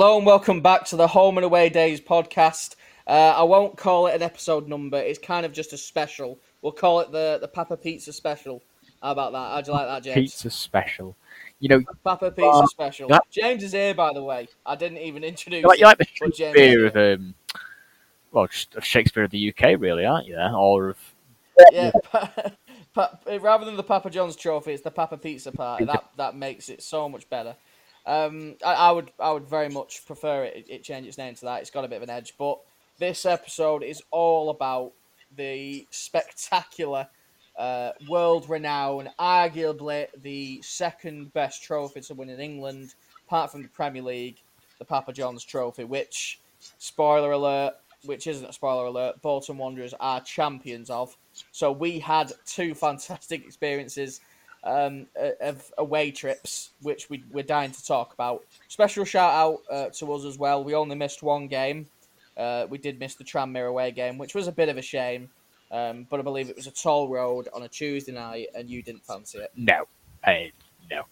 Hello and welcome back to the Home and Away Days podcast. Uh, I won't call it an episode number. It's kind of just a special. We'll call it the the Papa Pizza special. How about that? How'd you like that, James? Pizza special. You know, Papa Pizza Uh, special. that- James is here, by the way. I didn't even introduce you like, you like the Shakespeare of um, well, of Shakespeare of the UK, really, aren't you? Or of. Yeah. pa- pa- rather than the Papa John's trophy, it's the Papa Pizza party. That that makes it so much better. Um, I, I would I would very much prefer it. It change its name to that. It's got a bit of an edge, but this episode is all about the spectacular, uh, world-renowned, arguably the second best trophy to win in England, apart from the Premier League, the Papa John's Trophy, which, spoiler alert, which isn't a spoiler alert, Bolton Wanderers are champions of. So we had two fantastic experiences um, uh, of away trips, which we, we're dying to talk about. Special shout out uh, to us as well. We only missed one game. Uh, we did miss the Tranmere away game, which was a bit of a shame. Um, but I believe it was a toll road on a Tuesday night, and you didn't fancy it. no, uh, no.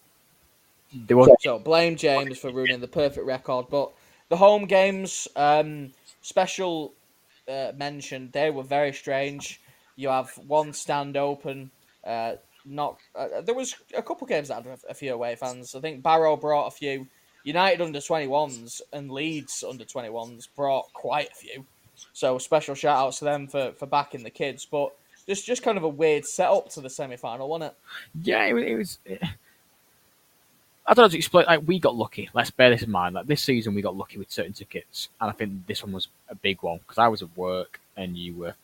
There was So blame James for ruining the perfect record. But the home games, um, special uh, mention, they were very strange. You have one stand open. Uh, not uh, there was a couple games that had a, few away fans. I think Barrow brought a few. United under twenty ones and Leeds under twenty ones brought quite a few. So special shout outs to them for, for backing the kids. But just just kind of a weird setup to the semi final, wasn't it? yeah, it, was- it eh, I don't know to explain. Like we got lucky. Let's bear this in mind. Like this season, we got lucky with certain tickets, and I think this one was a big one because I was at work and you were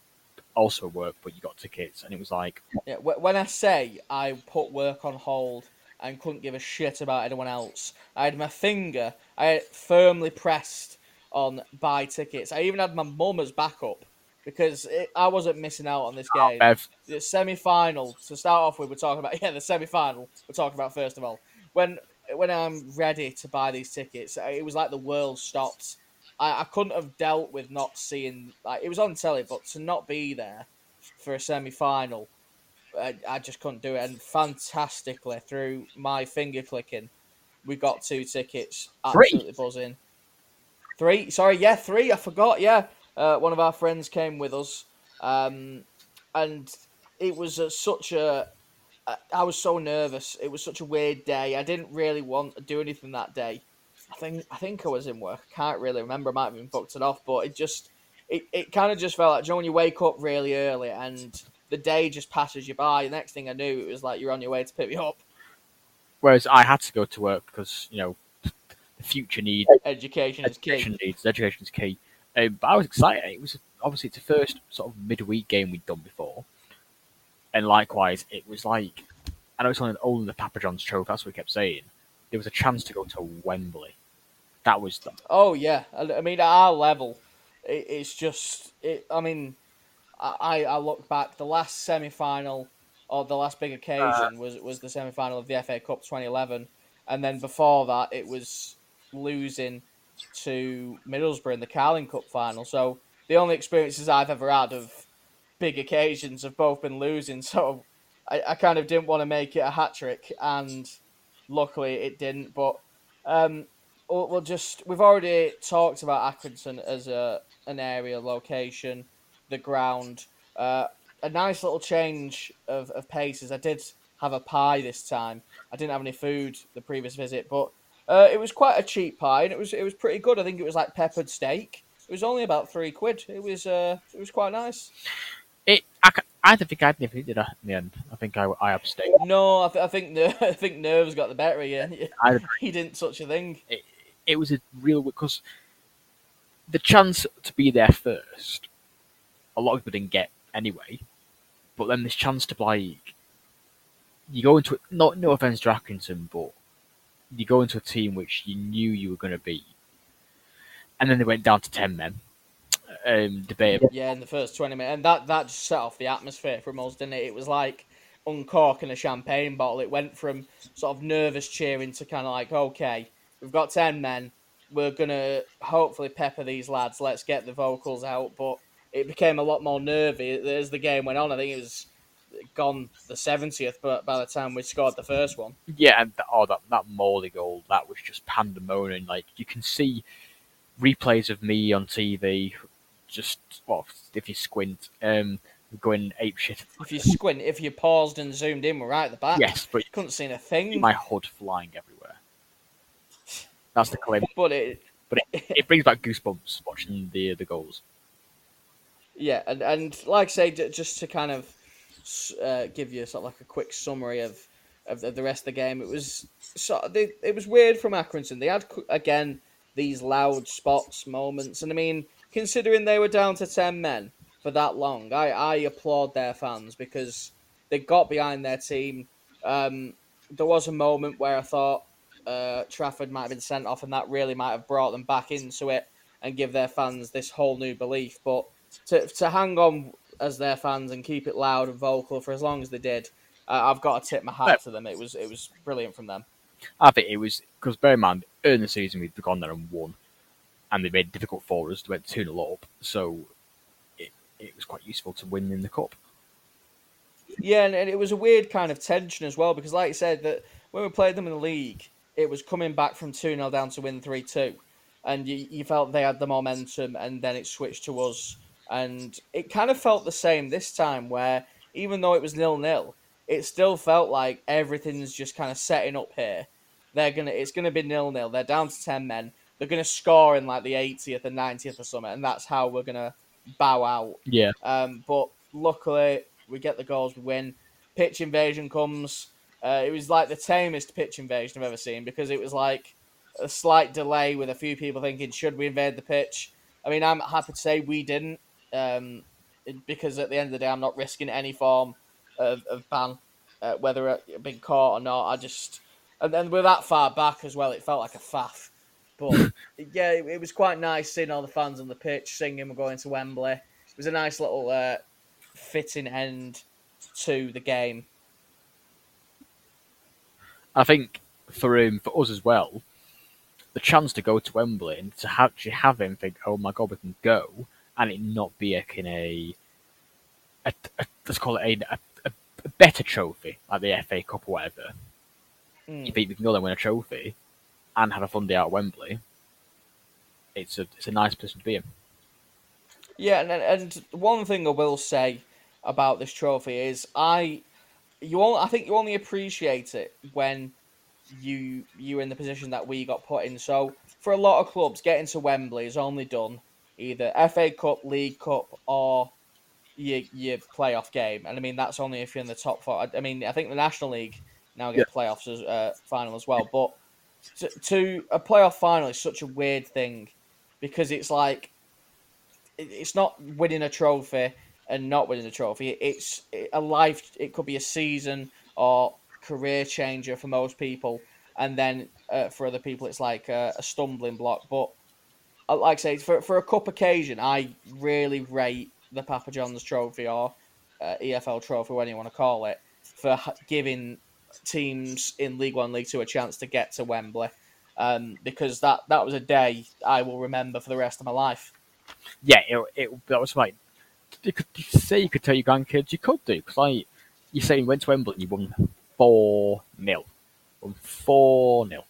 also work, but you got tickets, and it was like Yeah, when I say I put work on hold and couldn't give a shit about anyone else, I had my finger, I had firmly pressed on buy tickets. I even had my mum as backup because it, I wasn't missing out on this oh, game. Bev, The semi final, to start off with, we're talking about, yeah, the semi final, we're talking about first of all. When when I'm ready to buy these tickets, it was like the world stopped. I, I couldn't have dealt with not seeing, like, it was on telly, but to not be there for a semi final, I, I just couldn't do it. And fantastically, through my finger clicking, we got two tickets. Three? Absolutely buzzing. Three? Sorry, yeah, three. I forgot. Yeah, uh, one of our friends came with us, um, and it was uh, such a I was so nervous. It was such a weird day. I didn't really want to do anything that day. I think I think I was in work. I can't really remember. I might have been booked it off, but it just it, it kind of just felt like you know, when you wake up really early and the day just passes you by. The next thing I knew, it was like you're on your way to pick me up. whereas I had to go to work because you know the future needs Education is key. education needs education is key. Um, but I was excited. It was obviously it's the first sort of midweek game we'd done before, and likewise it was like I know it's only only the Papa John's Trophy. That's what we kept saying. There was a chance to go to Wembley. That was the, Oh yeah, I, mean at our level, it, it's just it. I mean, I I look back the last semi final or the last big occasion uh, was was the semi final of the FA Cup 2011, and then before that it was losing to Middlesbrough in the Carling Cup final. So the only experiences I've ever had of big occasions have both been losing. So I, I kind of didn't want to make it a hat trick, and luckily it didn't. But um, we'll, we'll just we've already talked about Accrington as a an area location, the ground. Uh, a nice little change of, of paces. I did have a pie this time. I didn't have any food the previous visit, but uh, it was quite a cheap pie and it was it was pretty good. I think it was like peppered steak. It was only about three quid. It was uh, it was quite nice. It. I, don't think I'd never did that in the end. I think I, I abstained. No, I, th- I think ner- I think nerves got the better of you. I, he didn't such a thing. it was a real because the chance to be there first, a lot of people didn't get anyway. But then this chance to like, you go into it. Not no offense to Accrington, but you go into a team which you knew you were going to beat, and then they went down to ten men. Um, debatable. Yeah, in the first twenty minutes, and that that just set off the atmosphere from us, didn't it? It was like uncorking a champagne bottle. It went from sort of nervous cheering to kind of like, okay, we've got ten men, we're gonna hopefully pepper these lads. Let's get the vocals out. But it became a lot more nervy as the game went on. I think it was gone the seventieth, but by the time we scored the first one, Yeah, and that, oh, that that Morley goal, that was just pandemonium. Like you can see replays of me on TV, just well, if you squint, um, going ape shit. if you squint, if you paused and zoomed in, we're right at the back. Yes, but you couldn't see a thing. my hood flying everywhere. That's the claim. But it, But it, it brings back goosebumps watching the the goals. Yeah, and, and like I say, just to kind of uh, give you sort of like a quick summary of, of the, rest of the game, it was so they, it was weird from Accrington. They had again these loud spots moments, and I mean, considering they were down to ten men for that long, I, I applaud their fans because they got behind their team. Um, there was a moment where I thought uh, Trafford might have been sent off, and that really might have brought them back into it and give their fans this whole new belief. But to to hang on as their fans and keep it loud and vocal for as long as they did, uh, I've got to tip my hat to them. It was it was brilliant from them. I think it was because bear in mind, early in the season we'd gone there and won, and they made it difficult for us. They went two 0 up, so it it was quite useful to win in the cup. Yeah, and, it was a weird kind of tension as well because, like you said, that when we played them in the league, it was coming back from two 0 down to win three two, and you, you felt they had the momentum, and then it switched to us, and it kind of felt the same this time where even though it was nil nil, it still felt like everything's just kind of setting up here. They're gonna, it's gonna be nil nil. They're down to ten men. They're gonna score in like the 80th and 90th or something, and that's how we're gonna bow out. Yeah, Um, but luckily, we get the goals, we win. Pitch invasion comes. Uh, it was like the tamest pitch invasion I've ever seen because it was like a slight delay with a few people thinking, should we invade the pitch? I mean, I'm happy to say we didn't um, because at the end of the day, I'm not risking any form of, of ban, uh, whether it being caught or not. I just. And then we're that far back as well, it felt like a faff. But yeah, it, it was quite nice seeing all the fans on the pitch singing, we're going to Wembley. It was a nice little uh, fitting end to the game. I think for him, for us as well, the chance to go to Wembley and to have, actually have him think, "Oh my god, we can go," and it not be a, a, a let's call it a, a, a better trophy like the FA Cup or whatever. Mm. You think we can go there and win a trophy and have a fun day out at Wembley? It's a it's a nice position to be in. Yeah, and and one thing I will say about this trophy is I, you all, I think you only appreciate it when you you're in the position that we got put in. So for a lot of clubs, getting to Wembley is only done either FA Cup, League Cup, or your your playoff game. And I mean that's only if you're in the top four. I, I mean I think the National League now get playoffs as uh, final as well. But to, to a playoff final is such a weird thing because it's like it- it's not winning a trophy and not winning a trophy. It's a life. It could be a season or career changer for most people, and then uh, for other people, it's like a, a stumbling block. But uh, like I say, for for a cup occasion, I really rate the Papa John's Trophy or uh, EFL Trophy, whatever you want to call it, for giving teams in League One, League Two a chance to get to Wembley. Um, because that, that was a day I will remember for the rest of my life. Yeah, it, it that was like you could you say you could tell your grandkids you could do because like you say you went to Wembley you won four 0 won four 0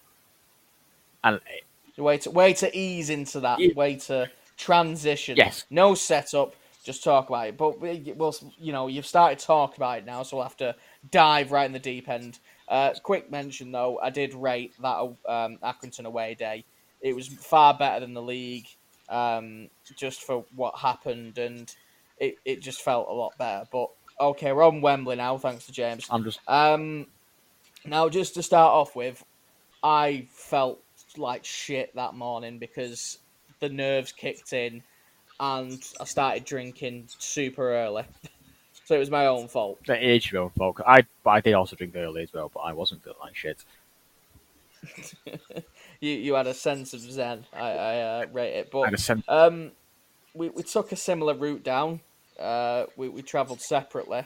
and it, Way to way to ease into that. Yeah. Way to transition. Yes. No setup. Just talk about it. But we, will you know, you've started talking about it now, so we'll have to dive right in the deep end. Uh, quick mention though, I did rate that um, Accrington away day. It was far better than the league, um, just for what happened, and it, it just felt a lot better. But okay, we're on Wembley now, thanks to James. I'm just Um, now, just to start off with, I felt like shit that morning because the nerves kicked in and I started drinking super early. so it was my own fault. it is your own fault. I but I did also drink early as well, but I wasn't feeling like shit. You you had a sense of zen. I, I uh, rate it, but. Um, we, we took a similar route down. Uh, we, we travelled separately.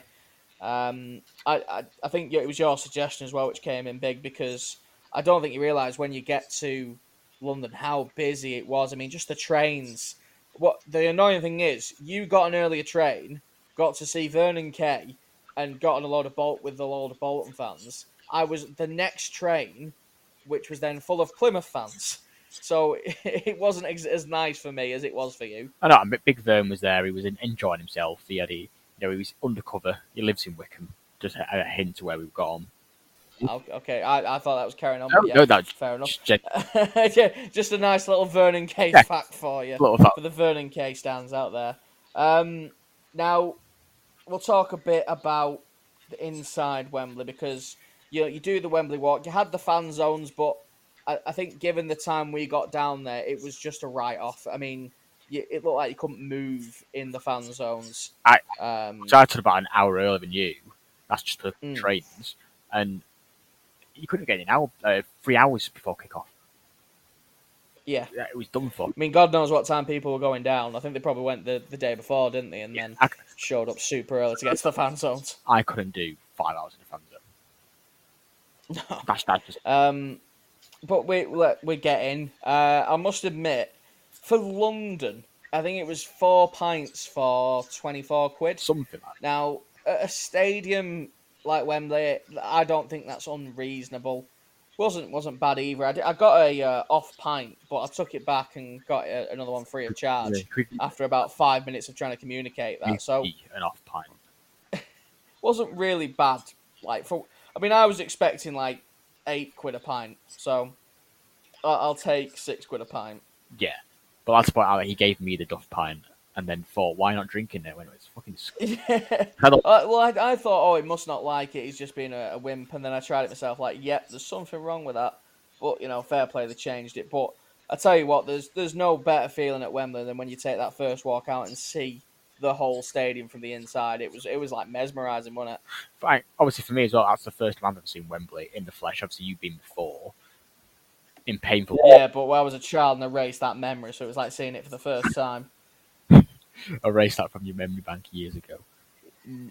Um, I, I I think it was your suggestion as well, which came in big because I don't think you realise when you get to London how busy it was. I mean, just the trains. What the annoying thing is, you got an earlier train, got to see Vernon Kay, and got on a load of Bolt with a load of Bolton fans, I was the next train, which was then full of Plymouth fans. So it wasn't ex- as nice for me as it was for you. I know. Big Vern was there. He was enjoying himself. He had, a, you know, he was undercover. He lives in Wycombe. Just a, a hint to where we've gone. Okay, I, I thought that was carrying on. No, yeah, no, that's fair enough. Just Yeah, just a nice little Vernon Kay's Yeah. fact for you. little fact. for the Vernon Kay stands out there. Um, now we'll talk a bit about the inside Wembley because you know, you do the Wembley walk. You had the fan zones, but I, I think given the time we got down there, it was just a write off. I mean, you, it looked like you couldn't move in the fan zones. I- um, So I started about an hour earlier than you. That's just for Mm. trains, and you couldn't get in hour, uh, three hours before kick-off. yeah. Yeah, It was done for. I mean, God knows what time people were going down. I think they probably went the, the day before, didn't they? And then I, showed up super early to get to the fan zones. I couldn't do five hours in the fan zone. That's that's just Um, but we we're getting. Uh, I must admit, for London, I think it was four pints for twenty four quid. something like. Now, at a stadium like Wembley, I don't think that's unreasonable. wasn't wasn't bad either. I, did, I got a uh, off pint, but I took it back and got uh another one free of charge Yeah, after about five minutes of trying to communicate that. So an off pint. wasn't really bad. Like for, I mean, I was expecting like eight quid a pint, so I'll take six quid a pint. Yeah, but that's about how he gave me the duff pint, and then thought, why not drinking it when it was fucking. disgusting. Yeah. I Uh, well, I, I thought, oh, he must not like it. He's just being a, a wimp. And then I tried it myself. Like, yep, there's something wrong with that. But you know, fair play, they changed it. But I tell you what, there's there's no better feeling at Wembley than when you take that first walk out and see the whole stadium from the inside. It was it was like mesmerising, wasn't it? Fine. Obviously, for me as well, that's the first time I've ever seen Wembley in the flesh. Obviously, you've been before. In painful. Yeah, but when I was a child and erased that memory, so it was like seeing it for the first time. Erase that from your memory bank years ago.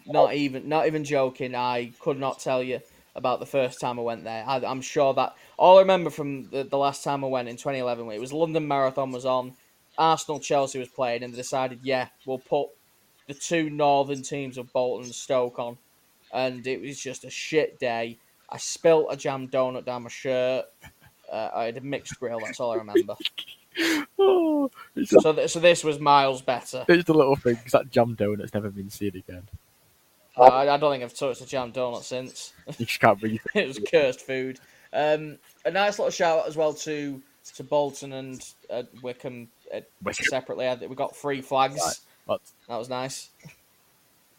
Not even, not even joking. I could not tell you about the first time I went there. I, I'm sure that all I remember from the, the last time I went in 2011, it was London Marathon was on, Arsenal Chelsea was playing, and they decided, yeah, we'll put the two northern teams of Bolton and Stoke on, and it was just a shit day. I spilt a jam donut down my shirt. Uh, I had a mixed grill. That's all I remember. Oh, So, th- so this was miles better. it's the little things that jam donut's never been seen again. I, I don't think I've touched a jam donut since. You just can't breathe. it was cursed food. Um, a nice little shout out as well to to Bolton and uh, Wycombe uh, Wycombe. separately. I think we got three flags. Right. That was nice.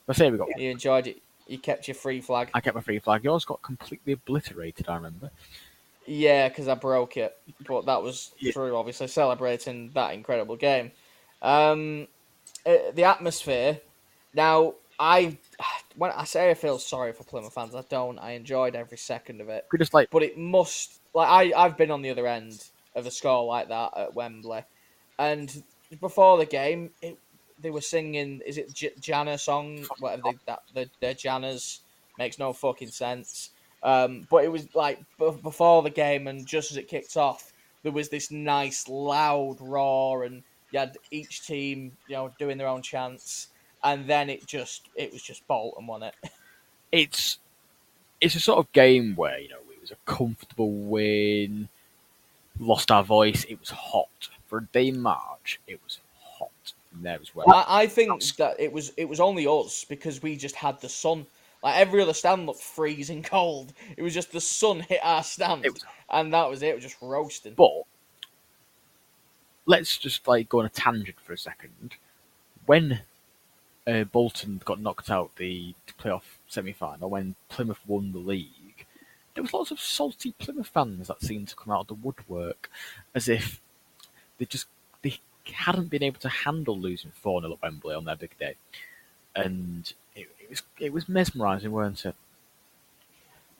let's say we got. You enjoyed it. You kept your free flag. I kept my free flag. Yours got completely obliterated. I remember. Yeah, because I broke it, but that was Yeah. through obviously celebrating that incredible game. Um, uh, the atmosphere. Now, I when I say I feel sorry for Plymouth fans, I don't. I enjoyed every second of it. We just like but it must like I I've been on the other end of a score like that at Wembley, and before the game, it, they were singing is it J- Janner song whatever they, that the the Janners makes no fucking sense. Um, but it was like b- before the game and just as it kicked off, there was this nice loud roar and you had each team you know doing their own chants, and then it just it was just Bolton, wasn't it? it's it's a sort of game where you know it was a comfortable win. Lost our voice. It was hot for a day in March. It was hot in there as well. I, I think that it was it was only us because we just had the sun. Like every other stand looked freezing cold. It was just the sun hit our stand, was- and that was it. It was just roasting. But let's just like go on a tangent for a second. When uh, Bolton got knocked out the playoff semi-final, when Plymouth won the league, there was lots of salty Plymouth fans that seemed to come out of the woodwork, as if they just they hadn't been able to handle losing four 0 at Wembley on their big day, and was it was mesmerising, weren't it?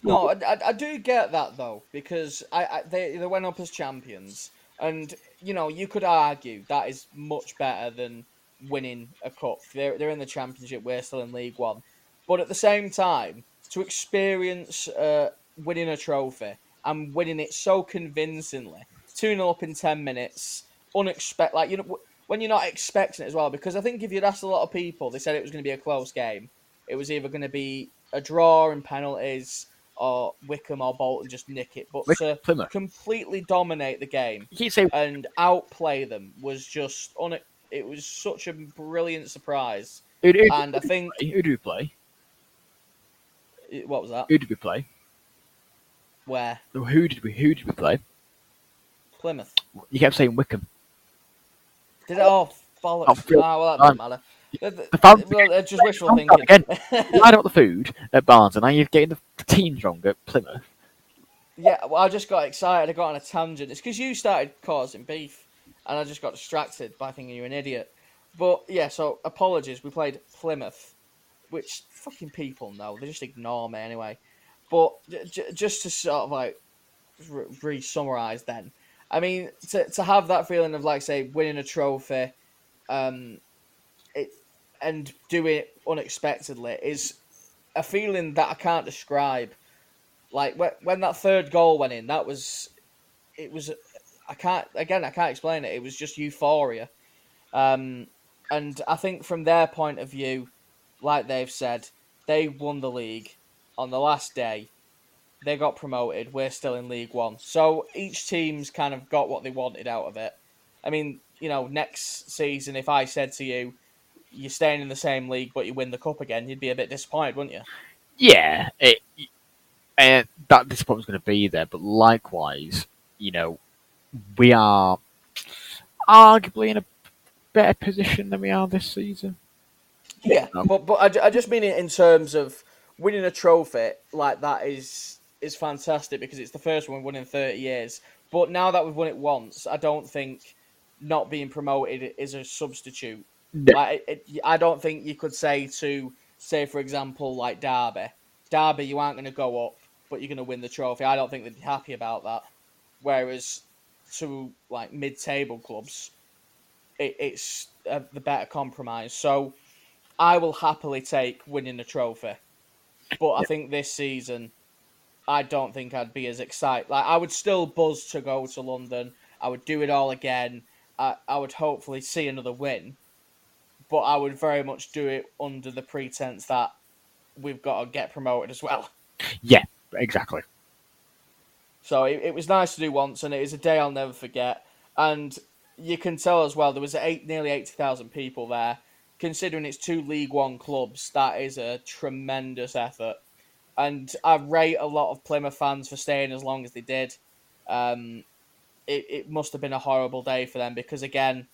No, I, I, do get that though because I, I they they went up as champions, and you know you could argue that is much better than winning a cup. They're they're in the championship. We're still in League One, but at the same time, to experience uh, winning a trophy and winning it so convincingly, two 0 up in ten minutes, unexpected. Like you know when you're not expecting it as well. Because I think if you'd asked a lot of people, they said it was going to be a close game. It was either going to be a draw in penalties or Wycombe or Bolton just nick it. But to Plymouth. completely dominate the game saying and outplay them was just on it. It was such a brilliant surprise, who, who, and I think who do we play? what was that? Who did we play? Where Who did we who did we play? Plymouth You kept saying Wycombe. did it? Oh bollocks! Oh, ah, well, that doesn't matter. The, fans- well, it's just wishful thinking. You had out the food at Barnes, and now you're getting the teams wrong at Plymouth. Yeah, well, I just got excited. I got on a tangent. It's because you started causing beef, and I just got distracted by thinking you're an idiot. But yeah, so apologies. We played Plymouth, which fucking people know. They just ignore me anyway. But j- just to sort of like re- re-summarize, then, I mean, to to have that feeling of like say winning a trophy, um, and do it unexpectedly is a feeling that I can't describe like when, that third goal went in, that was it was I can't again I can't explain it. It was just euphoria, um, and I think from their point of view, like they've said, they won the league on the last day. They got promoted. We're still in League One, so each team's kind of got what they wanted out of it. I mean, you know, next season, if I said to you, "You're staying in the same league, but you win the cup again," you'd be a bit disappointed, wouldn't you? Yeah, it, and that disappointment's going to be there. But likewise, you know, we are arguably in a better position than we are this season. Yeah, No. but but I, I just mean it in terms of winning a trophy like that is is fantastic because it's the first one we've won in thirty years. But now that we've won it once, I don't think not being promoted is a substitute. No. Like, it, I don't think you could say to say for example like Derby, Derby you aren't going to go up, but you're going to win the trophy. I don't think they'd be happy about that. Whereas to like mid-table clubs, it, it's uh, the better compromise. So. I will happily take winning the trophy. But I Yeah. think this season, I don't think I'd be as excited. Like I would still buzz to go to London. I would do it all again. I, I would hopefully see another win. But I would very much do it under the pretense that we've got to get promoted as well. Yeah, exactly. So it, it was nice to do once, and it is a day I'll never forget. And you can tell as well there was eight, nearly eighty thousand people there. Considering it's two League One clubs, that is a tremendous effort. And I rate a lot of Plymouth fans for staying as long as they did. Um, it, it must have been a horrible day for them because again,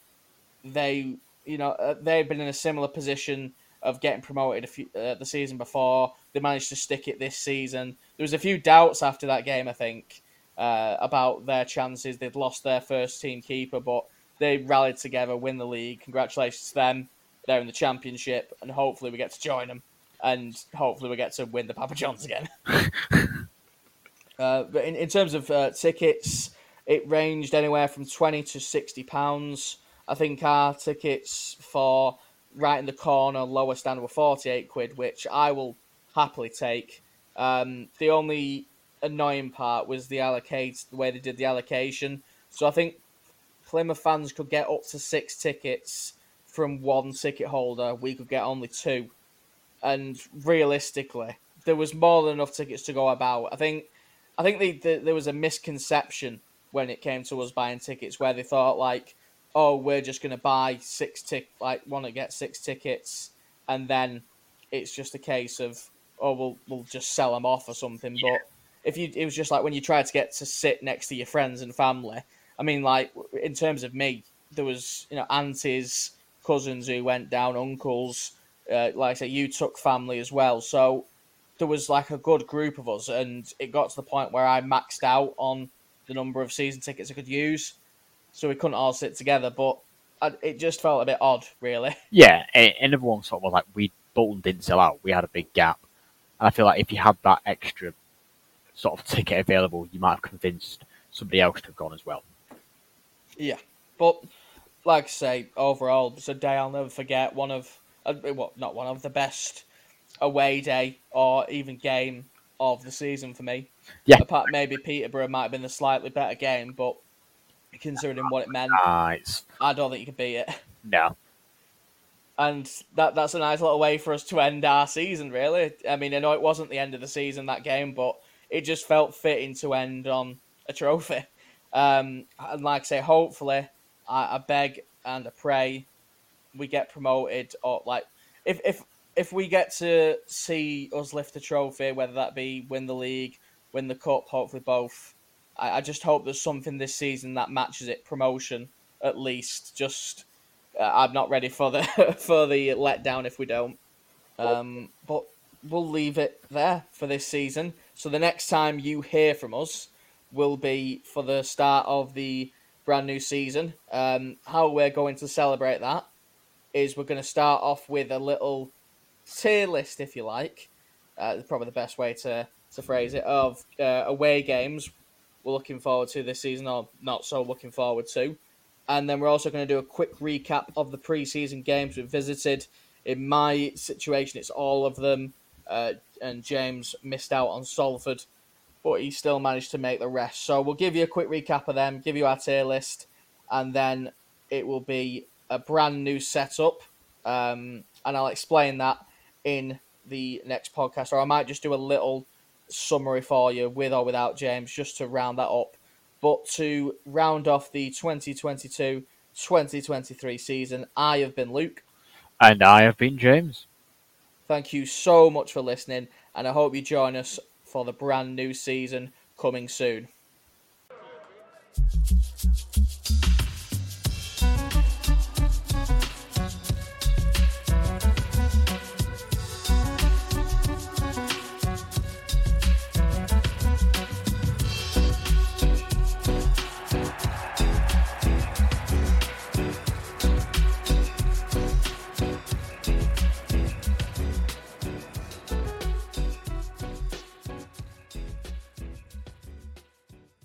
they you know uh, they've been in a similar position of getting promoted a few, uh, the season before. They managed to stick it this season. There was a few doubts after that game, I think, uh, about their chances. They'd lost their first team keeper, but they rallied together, win the league. Congratulations to them. They're in the championship, and hopefully we get to join them, and hopefully we get to win the Papa Johns again. uh, but in, in terms of uh, tickets, it ranged anywhere from twenty to sixty pounds. I think our tickets for right in the corner lower stand were forty eight quid, which I will happily take. Um, the only annoying part was the allocate the way they did the allocation. So I think Plymouth fans could get up to six tickets from one ticket holder. We could get only two, and realistically, there was more than enough tickets to go about. I think, I think they, the there was a misconception when it came to us buying tickets, where they thought like, oh, we're just gonna buy six tick like want to get six tickets, and then it's just a case of oh, we'll we'll just sell them off or something. But if you, it was just like when you tried to get to sit next to your friends and family. I mean, like in terms of me, there was you know aunties, cousins who went down, uncles. Uh, like I say, you took family as well, so there was like a good group of us, and it got to the point where I maxed out on the number of season tickets I could use, so we couldn't all sit together. But I, it just felt a bit odd, really. Yeah, and and everyone sort of was like, we Bolton didn't sell out. We had a big gap, and I feel like if you had that extra sort of ticket available, you might have convinced somebody else to have gone as well. Yeah, but like I say, overall, it's a day I'll never forget. One of, uh, well, not one of the best away day or even game of the season for me. Yeah. Apart maybe Peterborough might have been the slightly better game, but considering what it meant, it's I don't think you could beat it. no. and that that's a nice little way for us to end our season. Really, I mean, I know it wasn't the end of the season that game, but it just felt fitting to end on a trophy. Um, and like I say, hopefully, I, I beg and I pray we get promoted, or like if if if we get to see us lift a trophy, whether that be win the league, win the cup, hopefully both. I, I just hope there's something this season that matches it, promotion at least. Just uh, I'm not ready for the for the letdown if we don't. Um, but we'll leave it there for this season. So the next time you hear from us will be for the start of the brand new season. Um, how we're going to celebrate that is we're going to start off with a little tier list, if you like. Uh, probably the best way to, to phrase it of uh, away games we're looking forward to this season, or not so looking forward to. And then we're also going to do a quick recap of the preseason games we've visited. In my situation, it's all of them. Uh, and James missed out on Salford, but he still managed to make the rest. So we'll give you a quick recap of them, give you our tier list, and then it will be a brand new setup. Um, and I'll explain that in the next podcast, or I might just do a little summary for you with or without James just to round that up. But to round off the 2022 2023 season, I have been Luke. And I have been James. Thank you so much for listening, and I hope you join us for the brand new season coming soon.